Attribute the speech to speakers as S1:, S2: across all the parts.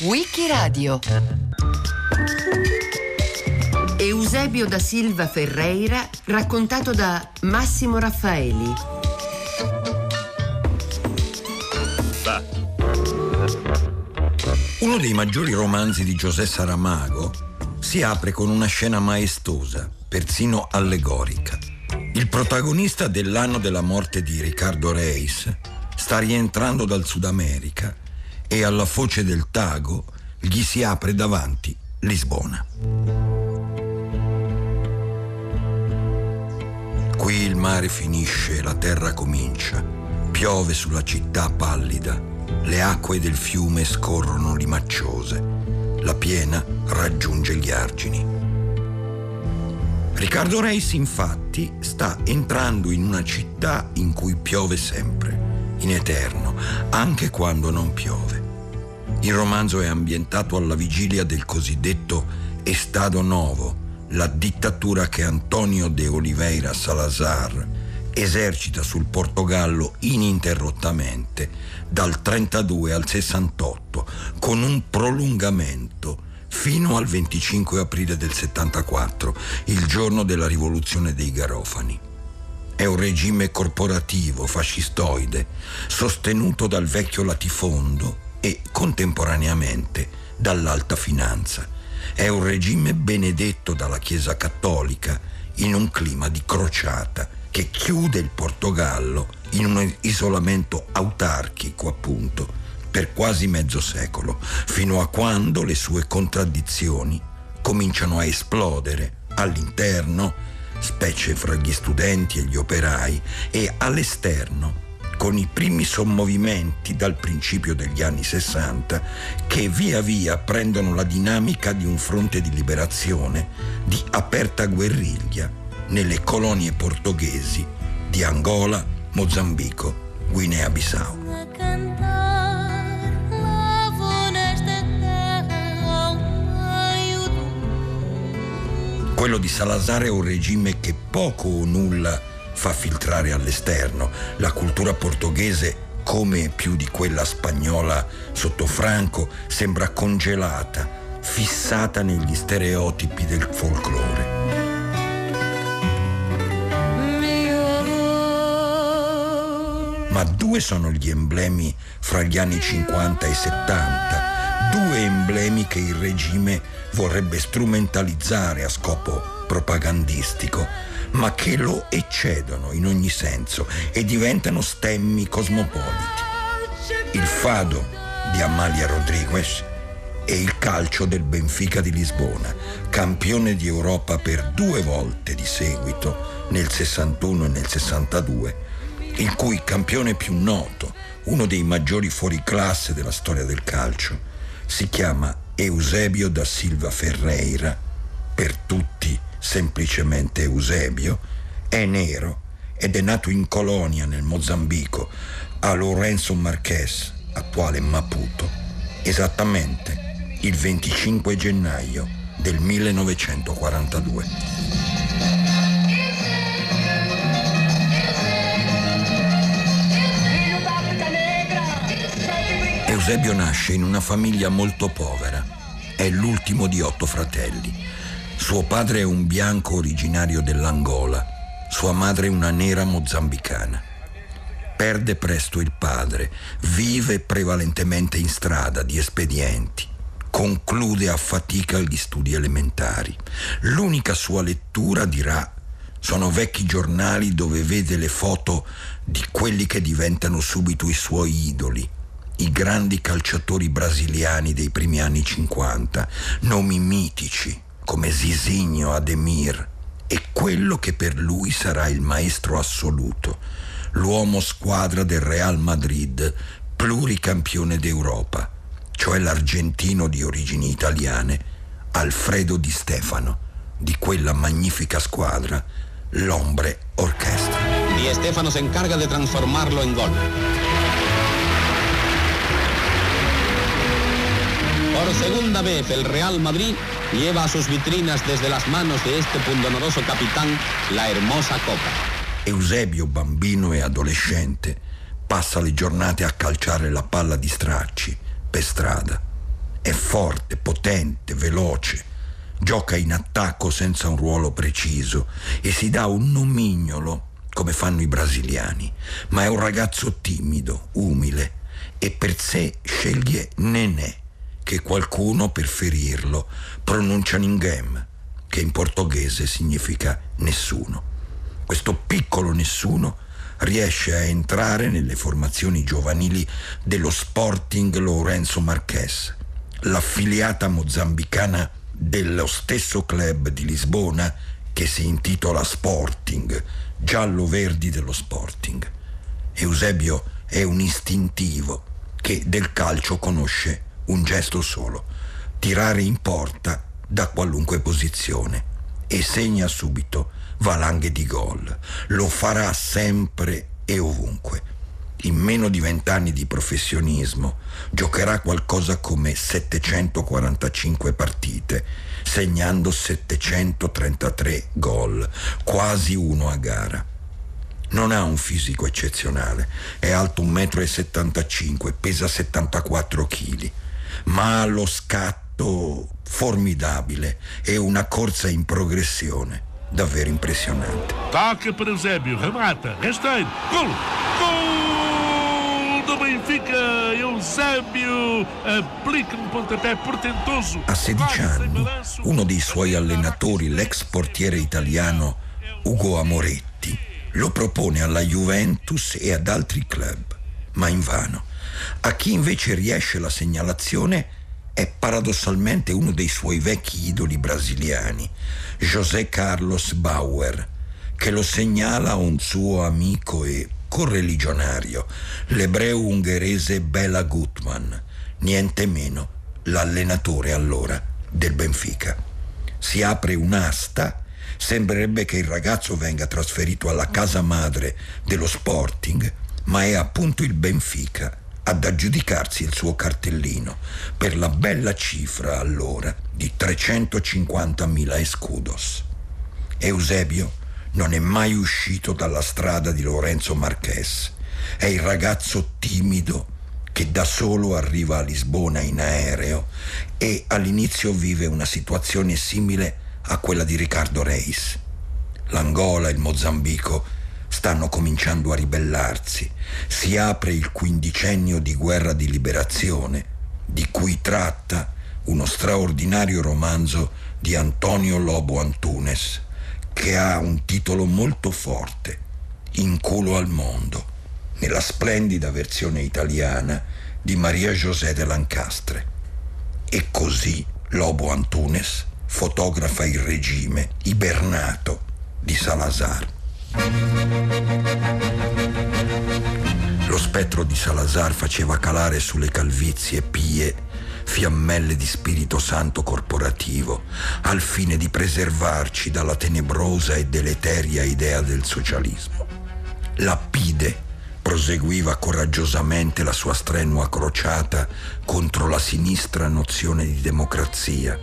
S1: Wikiradio Eusebio da Silva Ferreira raccontato da Massimo Raffaeli
S2: Uno dei maggiori romanzi di José Saramago si apre con una scena maestosa, persino allegorica. Il protagonista dell'anno della morte di Riccardo Reis sta rientrando dal Sud America e alla foce del Tago gli si apre davanti Lisbona. Qui il mare finisce, la terra comincia, piove sulla città pallida, le acque del fiume scorrono limacciose, la piena raggiunge gli argini. Riccardo Reis infatti sta entrando in una città in cui piove sempre in eterno, anche quando non piove. Il romanzo è ambientato alla vigilia del cosiddetto Estado Novo, la dittatura che Antonio de Oliveira Salazar esercita sul Portogallo ininterrottamente dal 32 al 68 con un prolungamento fino al 25 aprile del 74, il giorno della rivoluzione dei Garofani. È un regime corporativo, fascistoide, sostenuto dal vecchio latifondo e contemporaneamente dall'alta finanza. È un regime benedetto dalla Chiesa cattolica in un clima di crociata che chiude il Portogallo in un isolamento autarchico, appunto, per quasi mezzo secolo, fino a quando le sue contraddizioni cominciano a esplodere all'interno specie fra gli studenti e gli operai, e all'esterno, con i primi sommovimenti dal principio degli anni 60, che via via prendono la dinamica di un fronte di liberazione, di aperta guerriglia, nelle colonie portoghesi di Angola, Mozambico, Guinea-Bissau. Quello di Salazar è un regime che poco o nulla fa filtrare all'esterno. La cultura portoghese, come più di quella spagnola sotto Franco, sembra congelata, fissata negli stereotipi del folklore. Ma due sono gli emblemi fra gli anni 50 e 70 due emblemi che il regime vorrebbe strumentalizzare a scopo propagandistico, ma che lo eccedono in ogni senso e diventano stemmi cosmopoliti. Il fado di Amalia Rodriguez e il calcio del Benfica di Lisbona, campione di Europa per due volte di seguito, nel 61 e nel 62, il cui campione più noto, uno dei maggiori fuoriclasse della storia del calcio, si chiama Eusebio da Silva Ferreira, per tutti semplicemente Eusebio, è nero ed è nato in colonia nel Mozambico, a Lorenzo Marques, attuale Maputo, esattamente il 25 gennaio del 1942. Eusebio nasce in una famiglia molto povera. È l'ultimo di otto fratelli. Suo padre è un bianco originario dell'Angola, sua madre una nera mozambicana. Perde presto il padre, vive prevalentemente in strada di espedienti. Conclude a fatica gli studi elementari. L'unica sua lettura, dirà, sono vecchi giornali dove vede le foto di quelli che diventano subito i suoi idoli, i grandi calciatori brasiliani dei primi anni 50, nomi mitici come Zizinho Ademir, e quello che per lui sarà il maestro assoluto, l'uomo squadra del Real Madrid, pluricampione d'Europa, cioè l'argentino di origini italiane, Alfredo Di Stefano, di quella magnifica squadra, l'Ombre Orchestra.
S3: Di Stefano se encarga de transformarlo en gol. Por segunda vez el Real Madrid lleva a sus vitrinas desde las manos de este pundonoroso capitán la hermosa copa.
S2: Eusebio, bambino e adolescente, passa le giornate a calciare la palla di stracci per strada. È forte, potente, veloce, gioca in attacco senza un ruolo preciso e si dà un nomignolo come fanno i brasiliani, ma è un ragazzo timido, umile e per sé sceglie Nenè, che qualcuno per ferirlo pronuncia Ninghem, che in portoghese significa nessuno. Questo piccolo nessuno riesce a entrare nelle formazioni giovanili dello Sporting Lorenzo Marques, l'affiliata mozambicana dello stesso club di Lisbona che si intitola Sporting, giallo-verdi dello Sporting. Eusebio è un istintivo che del calcio conosce un gesto solo, tirare in porta da qualunque posizione e segna subito valanghe di gol. Lo farà sempre e ovunque. In meno di vent'anni di professionismo giocherà qualcosa come 745 partite, segnando 733 gol, quasi uno a gara. Non ha un fisico eccezionale, è alto 1,75 m, pesa 74 kg, ma lo scatto formidabile e una corsa in progressione davvero impressionante.
S4: Toca para Eusébio, remata, rasteiro, gol! Gol do Benfica! Eusébio applica un pontapè portentoso.
S2: A 16 anni, uno dei suoi allenatori, l'ex portiere italiano Ugo Amoretti, lo propone alla Juventus e ad altri club, ma invano. A chi invece riesce la segnalazione è paradossalmente uno dei suoi vecchi idoli brasiliani, José Carlos Bauer, che lo segnala a un suo amico e correligionario, l'ebreo ungherese Bela Gutmann, niente meno l'allenatore allora del Benfica. Si apre un'asta, sembrerebbe che il ragazzo venga trasferito alla casa madre dello Sporting, ma è appunto il Benfica ad aggiudicarsi il suo cartellino per la bella cifra allora di 350.000 escudos. Eusebio non è mai uscito dalla strada di Lorenzo Marques. È il ragazzo timido che da solo arriva a Lisbona in aereo e all'inizio vive una situazione simile a quella di Riccardo Reis. L'Angola, il Mozambico stanno cominciando a ribellarsi. Si apre il quindicennio di guerra di liberazione, di cui tratta uno straordinario romanzo di Antonio Lobo Antunes, che ha un titolo molto forte, In culo al mondo, nella splendida versione italiana di Maria José de Lancastre. E così Lobo Antunes fotografa il regime ibernato di Salazar. Lo spettro di Salazar faceva calare sulle calvizie pie fiammelle di Spirito Santo corporativo, al fine di preservarci dalla tenebrosa e deleteria idea del socialismo. La PIDE proseguiva coraggiosamente la sua strenua crociata contro la sinistra nozione di democrazia,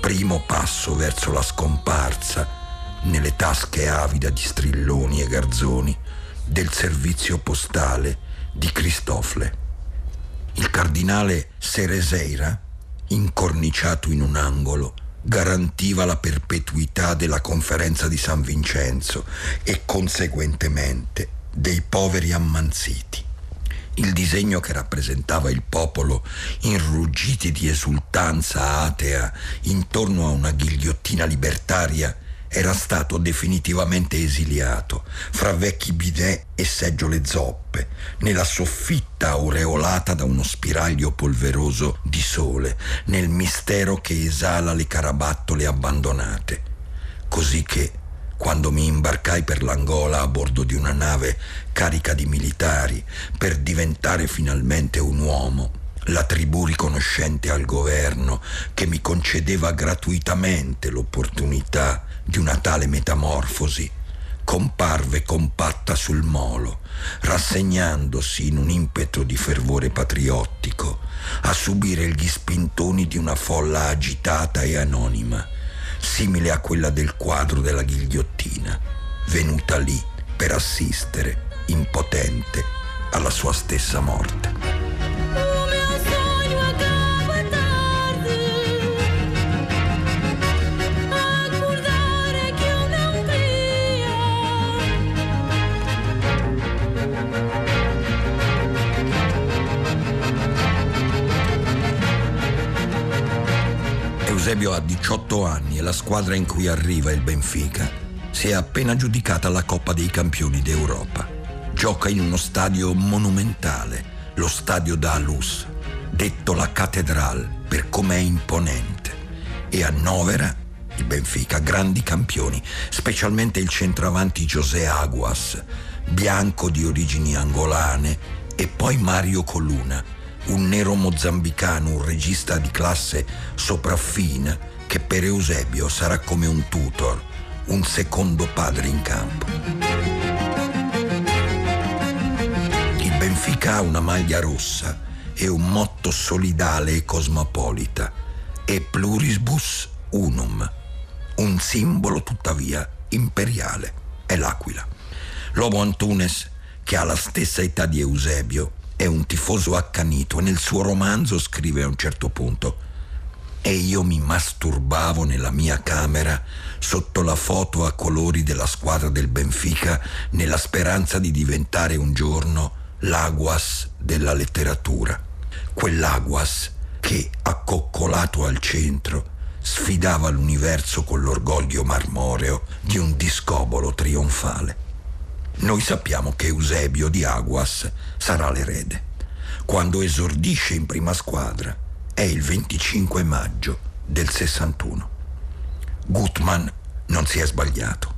S2: primo passo verso la scomparsa nelle tasche avida di strilloni e garzoni del servizio postale di Cristofle. Il cardinale Cereseira, incorniciato in un angolo, garantiva la perpetuità della conferenza di San Vincenzo e conseguentemente dei poveri ammanziti. Il disegno che rappresentava il popolo irruggiti di esultanza atea intorno a una ghigliottina libertaria era stato definitivamente esiliato fra vecchi bidet e seggiole zoppe, nella soffitta aureolata da uno spiraglio polveroso di sole, nel mistero che esala le carabattole abbandonate. Così che, quando mi imbarcai per l'Angola a bordo di una nave carica di militari per diventare finalmente un uomo, la tribù riconoscente al governo che mi concedeva gratuitamente l'opportunità di una tale metamorfosi, comparve compatta sul molo, rassegnandosi in un impeto di fervore patriottico a subire gli spintoni di una folla agitata e anonima, simile a quella del quadro della ghigliottina, venuta lì per assistere, impotente, alla sua stessa morte. Eusebio ha 18 anni e la squadra in cui arriva il Benfica si è appena giudicata la Coppa dei Campioni d'Europa. Gioca in uno stadio monumentale, lo stadio da Alus, detto la Cattedrale per com'è imponente, e annovera il Benfica grandi campioni, specialmente il centravanti José Aguas, bianco di origini angolane, e poi Mario Coluna, un nero mozambicano, un regista di classe sopraffina che per Eusebio sarà come un tutor, un secondo padre in campo. Il Benfica ha una maglia rossa e un motto solidale e cosmopolita, e plurisbus unum, un simbolo tuttavia imperiale, è l'aquila. Lobo Antunes, che ha la stessa età di Eusebio, è un tifoso accanito e nel suo romanzo scrive a un certo punto e io mi masturbavo nella mia camera sotto la foto a colori della squadra del Benfica nella speranza di diventare un giorno l'aguas della letteratura. Quell'aguas che, accoccolato al centro, sfidava l'universo con l'orgoglio marmoreo di un discobolo trionfale. Noi sappiamo che Eusebio di Aguas sarà l'erede. Quando esordisce in prima squadra è il 25 maggio del 61. Gutmann non si è sbagliato.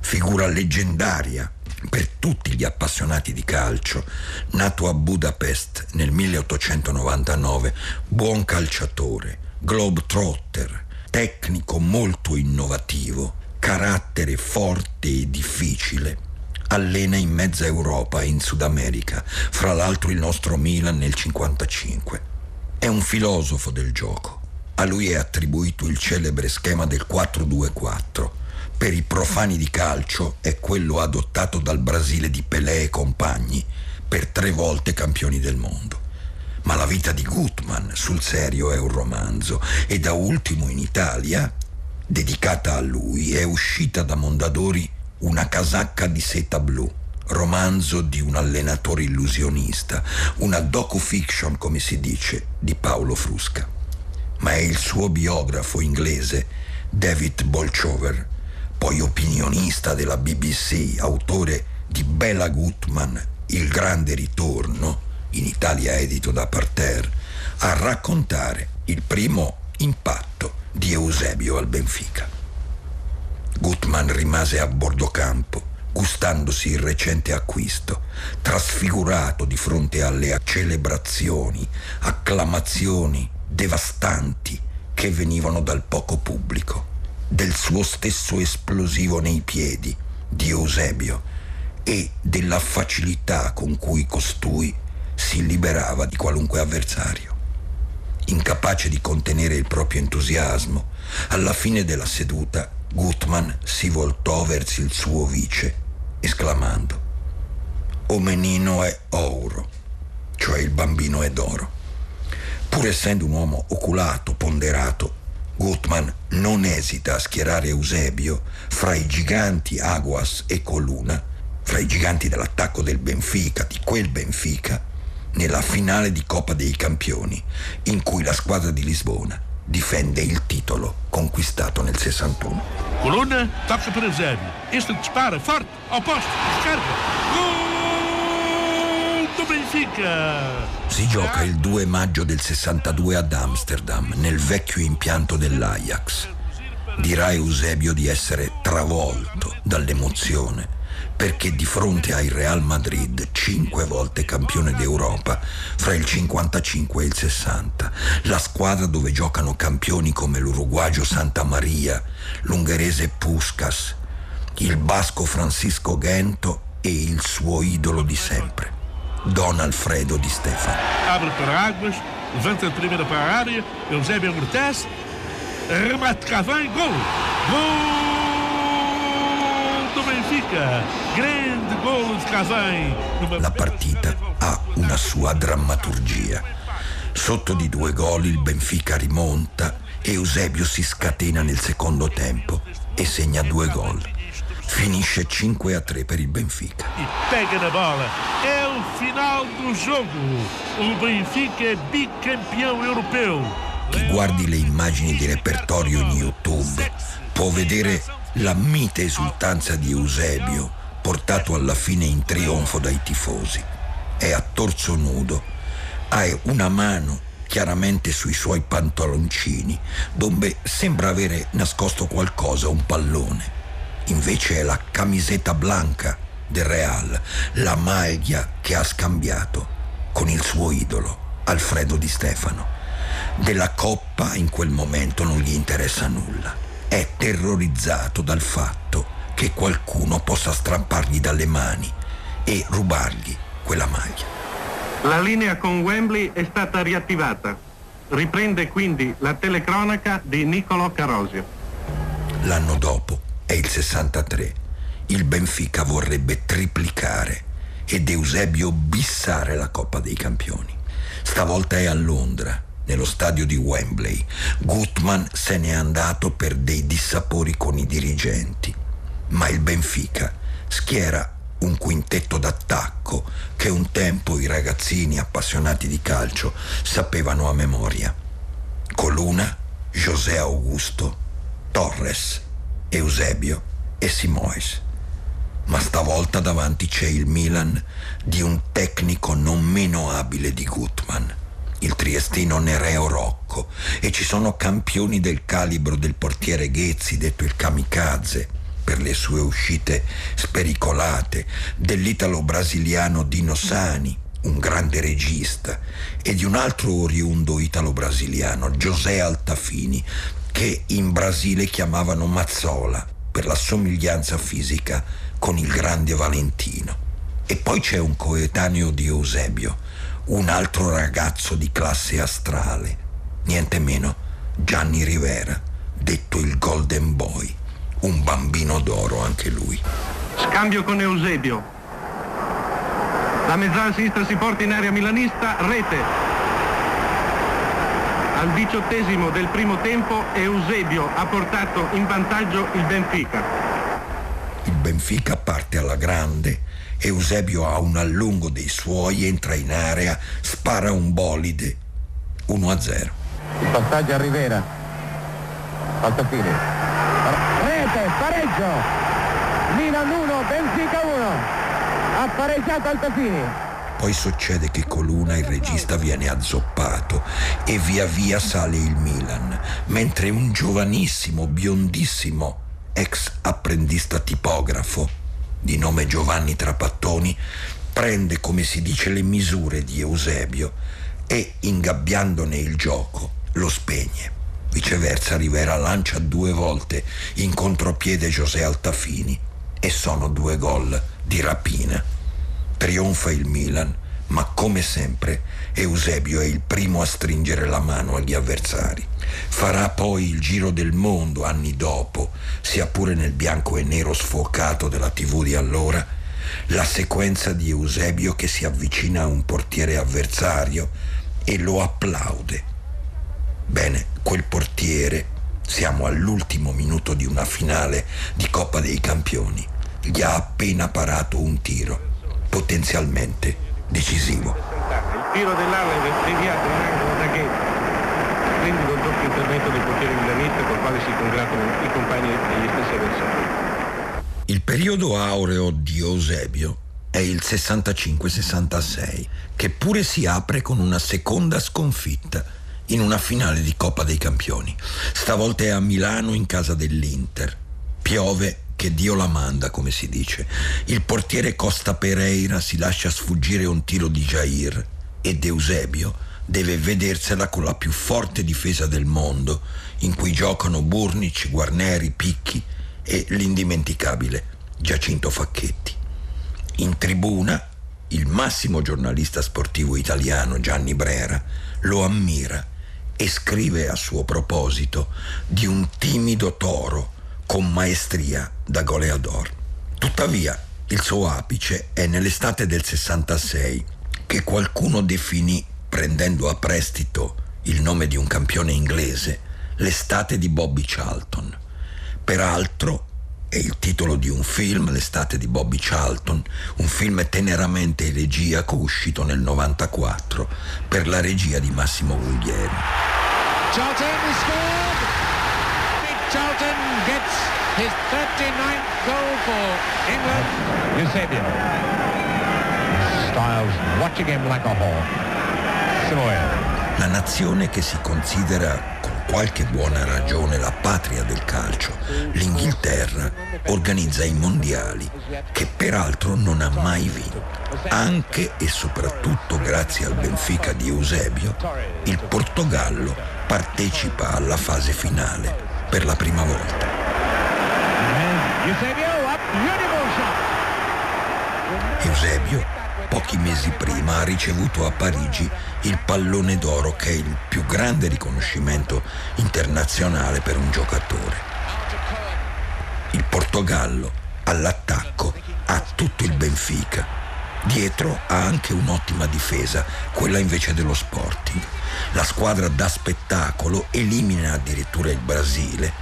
S2: Figura leggendaria per tutti gli appassionati di calcio, nato a Budapest nel 1899, buon calciatore, globetrotter, tecnico molto innovativo, carattere forte e difficile allena in mezza Europa e in Sud America, fra l'altro il nostro Milan nel 55. È un filosofo del gioco. A lui è attribuito il celebre schema del 4-2-4. Per i profani di calcio è quello adottato dal Brasile di Pelé e compagni, per tre volte campioni del mondo. Ma la vita di Gutmann sul serio è un romanzo e da ultimo in Italia, dedicata a lui, è uscita da Mondadori una casacca di seta blu, romanzo di un allenatore illusionista, una docu-fiction, come si dice, di Paolo Frusca. Ma è il suo biografo inglese, David Bolchover, poi opinionista della BBC, autore di Bella Gutman, Il grande ritorno, in Italia edito da Parterre, a raccontare il primo impatto di Eusebio al Benfica. Gutman rimase a bordo campo, gustandosi il recente acquisto, trasfigurato di fronte alle celebrazioni, acclamazioni devastanti che venivano dal poco pubblico, del suo stesso esplosivo nei piedi di Eusebio e della facilità con cui costui si liberava di qualunque avversario. Incapace di contenere il proprio entusiasmo, alla fine della seduta Gutman si voltò verso il suo vice, esclamando: O menino è oro, cioè il bambino è d'oro. Pur essendo un uomo oculato, ponderato, Gutman non esita a schierare Eusebio fra i giganti Aguas e Coluna, fra i giganti dell'attacco del Benfica, di quel Benfica, nella finale di Coppa dei Campioni, in cui la squadra di Lisbona difende il titolo conquistato nel 61.
S4: Colonna tocca per Eusebio. Este dispara forte, posto, scarica. Gol do Benfica!
S2: Si gioca il 2 maggio del 62 ad Amsterdam, nel vecchio impianto dell'Ajax. Dirà Eusebio di essere travolto dall'emozione perché di fronte al Real Madrid, cinque volte campione d'Europa, fra il 55 e il 60, la squadra dove giocano campioni come l'uruguagio Santa Maria, l'ungherese Puskas, il basco Francisco Gento e il suo idolo di sempre, Don Alfredo di Stefano.
S4: Abre para Águas, levanta a primeira para a área, Eusébio amortece, remate vem, gol! Gol! Do Benfica. Grande gol de Cavani.
S2: La partita ha una sua drammaturgia. Sotto di due gol il Benfica rimonta e Eusebio si scatena nel secondo tempo e segna due gol. Finisce 5 a 3 per il Benfica.
S4: E pega na bola. É o final do jogo. O Benfica é bicampeão europeu.
S2: Chi guardi le immagini di repertorio in YouTube può vedere la mite esultanza di Eusebio portato alla fine in trionfo dai tifosi. È a torso nudo, ha una mano chiaramente sui suoi pantaloncini, dove sembra avere nascosto qualcosa, un pallone. Invece è la camiseta blanca del Real, la maglia che ha scambiato con il suo idolo, Alfredo Di Stefano. Della coppa in quel momento non gli interessa nulla. È terrorizzato dal fatto che qualcuno possa strappargli dalle mani e rubargli quella maglia.
S5: La linea con Wembley è stata riattivata. Riprende quindi la telecronaca di Niccolò Carosio.
S2: L'anno dopo, è il 63, il Benfica vorrebbe triplicare ed Eusebio bissare la Coppa dei Campioni. Stavolta è a Londra, nello stadio di Wembley. Gutman se n'è andato per dei dissapori con i dirigenti, ma il Benfica schiera un quintetto d'attacco che un tempo i ragazzini appassionati di calcio sapevano a memoria. Coluna, José Augusto, Torres, Eusebio e Simoes. Ma stavolta davanti c'è il Milan di un tecnico non meno abile di Gutman, il triestino Nereo Rocco, e ci sono campioni del calibro del portiere Ghezzi, detto il kamikaze, per le sue uscite spericolate, dell'italo-brasiliano Dino Sani, un grande regista, e di un altro oriundo italo-brasiliano, José Altafini, che in Brasile chiamavano Mazzola per la somiglianza fisica con il grande Valentino. E poi c'è un coetaneo di Eusebio, un altro ragazzo di classe astrale, niente meno Gianni Rivera, detto il Golden Boy un bambino d'oro anche lui.
S5: Scambio con Eusebio. La mezzala sinistra si porta in area milanista, rete. Al diciottesimo del primo tempo Eusebio ha portato in vantaggio il Benfica.
S2: Il Benfica parte alla grande, Eusebio ha un allungo dei suoi, entra in area, spara un bolide. 1 a 0.
S6: Il passaggio a Rivera. Altafine
S7: rete, pareggio. Milan 1, Benfica 1. Ha pareggiato Altafini.
S2: Poi succede che Coluna, il regista, viene azzoppato e via via sale il Milan, mentre un giovanissimo, biondissimo ex apprendista tipografo di nome Giovanni Trapattoni prende, come si dice, le misure di Eusebio e, ingabbiandone il gioco, lo spegne. Viceversa Rivera lancia due volte in contropiede José Altafini e sono due gol di rapina. Trionfa il Milan, ma come sempre Eusebio è il primo a stringere la mano agli avversari. Farà poi il giro del mondo anni dopo, sia pure nel bianco e nero sfocato della TV di allora, la sequenza di Eusebio che si avvicina a un portiere avversario e lo applaude. Bene, quel portiere, siamo all'ultimo minuto di una finale di Coppa dei Campioni, gli ha appena parato un tiro, potenzialmente decisivo.
S5: Il tiro dell'ala è deviato in angolo da Ghetti. Splendido doppio intervento del portiere milanista col quale si congratulano i compagni degli stessi avversari.
S2: Il periodo aureo di Eusebio è il 65-66, che pure si apre con una seconda sconfitta in una finale di Coppa dei Campioni. Stavolta è a Milano in casa dell'Inter. Piove che Dio la manda, come si dice. Il portiere Costa Pereira si lascia sfuggire un tiro di Jair ed Eusebio deve vedersela con la più forte difesa del mondo, in cui giocano Burnic, Guarneri, Picchi e l'indimenticabile Giacinto Facchetti. In tribuna il massimo giornalista sportivo italiano Gianni Brera lo ammira e scrive a suo proposito di un timido toro con maestria da goleador. Tuttavia, il suo apice è nell'estate del 66, che qualcuno definì, prendendo a prestito il nome di un campione inglese, l'estate di Bobby Charlton. Peraltro è il titolo di un film, L'estate di Bobby Charlton, un film teneramente elegiaco uscito nel 94 per la regia di Massimo Guglieri.
S8: Charlton scored! Charlton gets his 39th goal for England.
S6: Eusebio. Styles watching him like a hawk. Simoel.
S2: La nazione che si considera qualche buona ragione la patria del calcio, l'Inghilterra organizza i mondiali che peraltro non ha mai vinto. Anche e soprattutto grazie al Benfica di Eusebio, il Portogallo partecipa alla fase finale per la prima volta. Eusebio Pochi mesi prima ha ricevuto a Parigi il pallone d'oro che è il più grande riconoscimento internazionale per un giocatore. Il Portogallo all'attacco ha tutto il Benfica. Dietro ha anche un'ottima difesa, quella invece dello Sporting. La squadra da spettacolo elimina addirittura il Brasile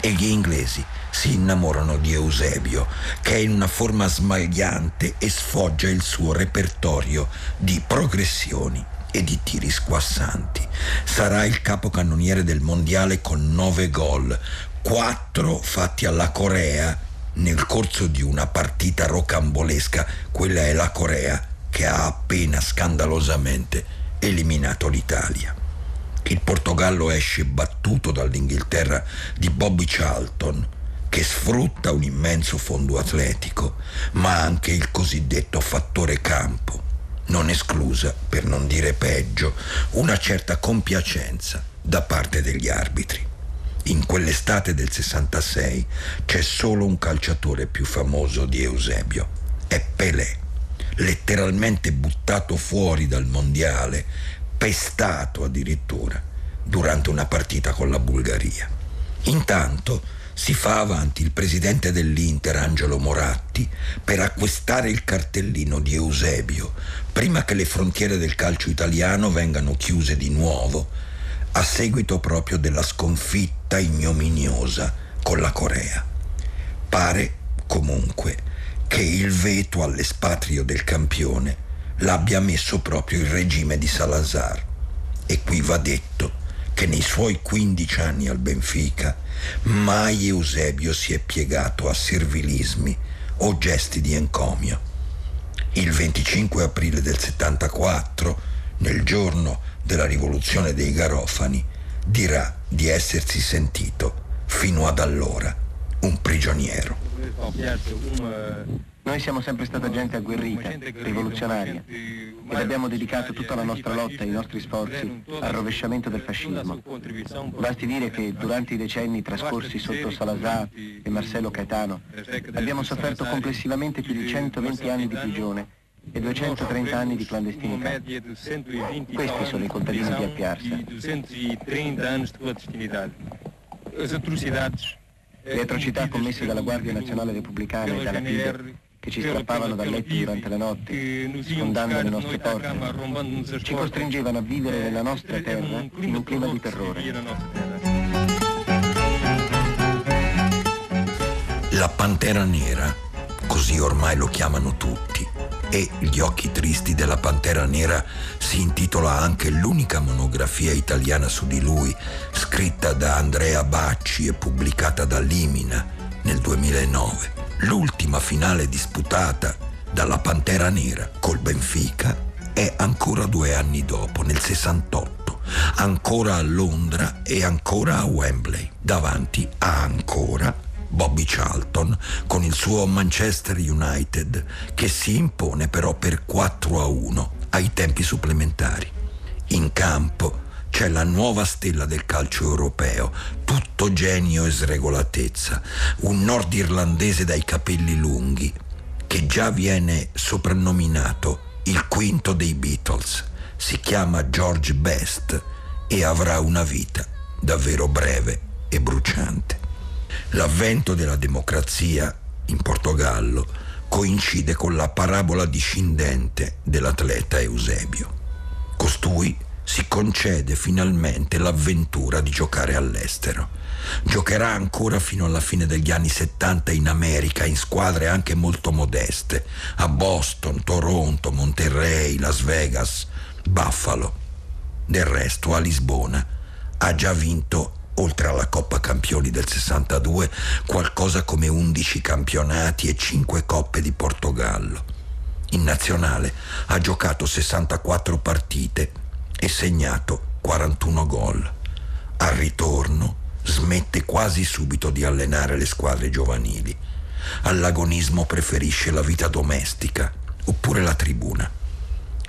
S2: e gli inglesi si innamorano di Eusebio, che è in una forma smagliante e sfoggia il suo repertorio di progressioni e di tiri squassanti. Sarà il capocannoniere del mondiale con nove gol, quattro fatti alla Corea nel corso di una partita rocambolesca. Quella è la Corea che ha appena scandalosamente eliminato l'Italia. Il Portogallo esce battuto dall'Inghilterra di Bobby Charlton, che sfrutta un immenso fondo atletico, ma anche il cosiddetto fattore campo, non esclusa, per non dire peggio, una certa compiacenza da parte degli arbitri. In quell'estate del 66 c'è solo un calciatore più famoso di Eusebio, è Pelé, letteralmente buttato fuori dal mondiale pestato addirittura durante una partita con la Bulgaria. Intanto si fa avanti il presidente dell'Inter, Angelo Moratti, per acquistare il cartellino di Eusebio, prima che le frontiere del calcio italiano vengano chiuse di nuovo, a seguito proprio della sconfitta ignominiosa con la Corea. Pare, comunque, che il veto all'espatrio del campione l'abbia messo proprio il regime di Salazar. E qui va detto che nei suoi 15 anni al Benfica mai Eusebio si è piegato a servilismi o gesti di encomio. Il 25 aprile del 74, nel giorno della rivoluzione dei Garofani, dirà di essersi sentito fino ad allora un prigioniero.
S9: Noi siamo sempre stata gente agguerrita, rivoluzionaria, ed abbiamo dedicato tutta la nostra lotta e i nostri sforzi al rovesciamento del fascismo. Basti dire che durante i decenni trascorsi sotto Salazar e Marcello Caetano abbiamo sofferto complessivamente più di 120 anni di prigione e 230 anni di clandestinità. Questi sono i contadini di Appiarsa. Le atrocità commesse dalla Guardia Nazionale Repubblicana e dalla PIDE che ci strappavano dal letto durante la notte, sfondando le nostre porte, ci costringevano a vivere nella nostra terra in un clima di terrore.
S2: La Pantera Nera, così ormai lo chiamano tutti, e Gli occhi tristi della Pantera Nera si intitola anche l'unica monografia italiana su di lui, scritta da Andrea Bacci e pubblicata da Limina nel 2009 l'ultima finale disputata dalla Pantera Nera col Benfica è ancora due anni dopo, nel 68, ancora a Londra e ancora a Wembley, davanti a ancora Bobby Charlton con il suo Manchester United che si impone però per 4 a 1 ai tempi supplementari. In campo c'è la nuova stella del calcio europeo, tutto genio e sregolatezza, un nordirlandese dai capelli lunghi, che già viene soprannominato il quinto dei Beatles. Si chiama George Best e avrà una vita davvero breve e bruciante. L'avvento della democrazia in Portogallo, coincide con la parabola discendente dell'atleta Eusebio. Costui si concede finalmente l'avventura di giocare all'estero. Giocherà ancora fino alla fine degli anni 70 in America in squadre anche molto modeste, a Boston, Toronto, Monterrey, Las Vegas, Buffalo. Del resto a Lisbona ha già vinto oltre alla Coppa Campioni del 62, qualcosa come 11 campionati e 5 coppe di Portogallo. In nazionale ha giocato 64 partite e segnato 41 gol. Al ritorno smette quasi subito di allenare le squadre giovanili. All'agonismo preferisce la vita domestica oppure la tribuna.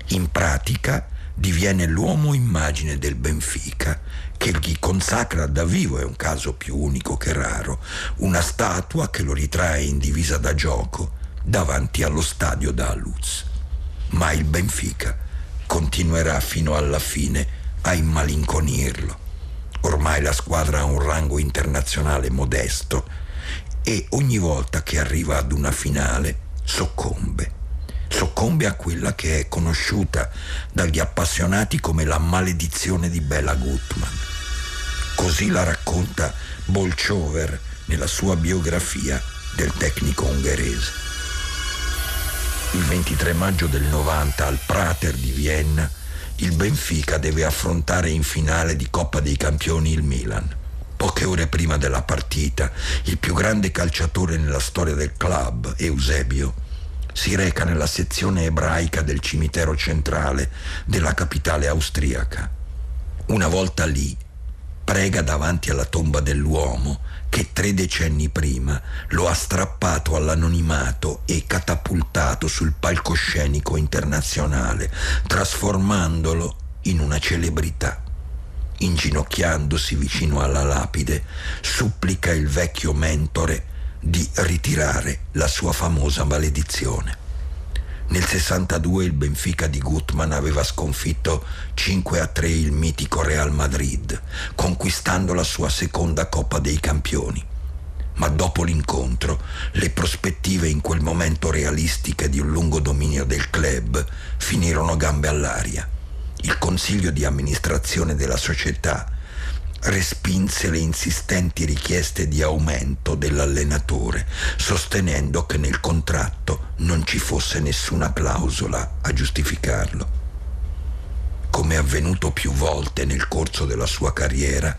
S2: In pratica diviene l'uomo immagine del Benfica che gli consacra da vivo, è un caso più unico che raro, una statua che lo ritrae in divisa da gioco davanti allo stadio da Luz. Ma il Benfica continuerà fino alla fine a immalinconirlo. Ormai la squadra ha un rango internazionale modesto e ogni volta che arriva ad una finale soccombe soccombe a quella che è conosciuta dagli appassionati come la maledizione di Bela Gutman. Così la racconta Bolchover nella sua biografia del tecnico ungherese. Il 23 maggio del 90 al Prater di Vienna il Benfica deve affrontare in finale di Coppa dei Campioni il Milan. Poche ore prima della partita, il più grande calciatore nella storia del club, Eusebio, si reca nella sezione ebraica del cimitero centrale della capitale austriaca. Una volta lì, prega davanti alla tomba dell'uomo che tre decenni prima lo ha strappato all'anonimato e catapultato sul palcoscenico internazionale, trasformandolo in una celebrità. Inginocchiandosi vicino alla lapide, supplica il vecchio mentore di ritirare la sua famosa maledizione. Nel 62 il Benfica di Gutman aveva sconfitto 5 a 3 il mitico Real Madrid, conquistando la sua seconda Coppa dei Campioni. Ma dopo l'incontro, le prospettive in quel momento realistiche di un lungo dominio del club finirono gambe all'aria. Il consiglio di amministrazione della società respinse le insistenti richieste di aumento dell'allenatore, sostenendo che nel contratto non ci fosse nessuna clausola a giustificarlo. Come avvenuto più volte nel corso della sua carriera,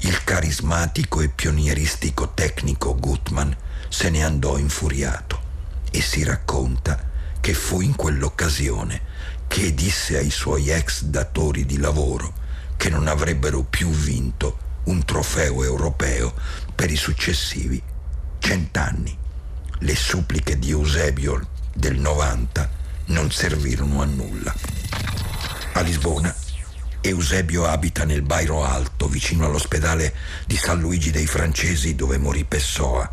S2: il carismatico e pionieristico tecnico Gutman se ne andò infuriato e si racconta che fu in quell'occasione che disse ai suoi ex datori di lavoro che non avrebbero più vinto un trofeo europeo per i successivi cent'anni. Le suppliche di Eusebio del 90 non servirono a nulla. A Lisbona, Eusebio abita nel Bairo Alto, vicino all'ospedale di San Luigi dei Francesi dove morì Pessoa,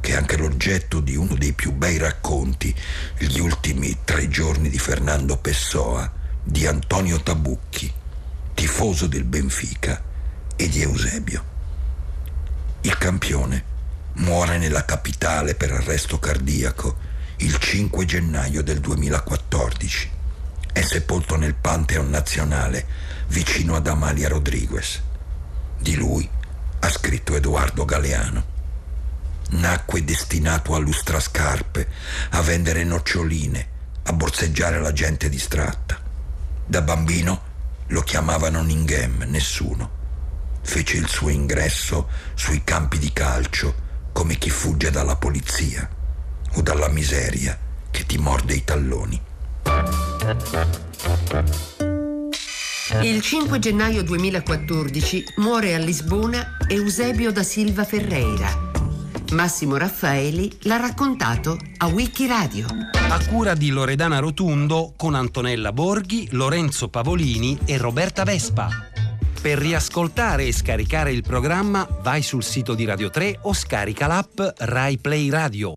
S2: che è anche l'oggetto di uno dei più bei racconti, gli ultimi tre giorni di Fernando Pessoa, di Antonio Tabucchi tifoso del Benfica e di Eusebio. Il campione muore nella capitale per arresto cardiaco il 5 gennaio del 2014. È sepolto nel Pantheon nazionale vicino ad Amalia Rodriguez. Di lui ha scritto Edoardo Galeano. Nacque destinato a lustrascarpe, a vendere noccioline, a borseggiare la gente distratta. Da bambino lo chiamavano Ninghem, nessuno. Fece il suo ingresso sui campi di calcio come chi fugge dalla polizia o dalla miseria che ti morde i talloni.
S1: Il 5 gennaio 2014 muore a Lisbona Eusebio da Silva Ferreira. Massimo Raffaeli l'ha raccontato a Wikiradio.
S10: A cura di Loredana Rotundo con Antonella Borghi, Lorenzo Pavolini e Roberta Vespa. Per riascoltare e scaricare il programma vai sul sito di Radio 3 o scarica l'app Rai Play Radio.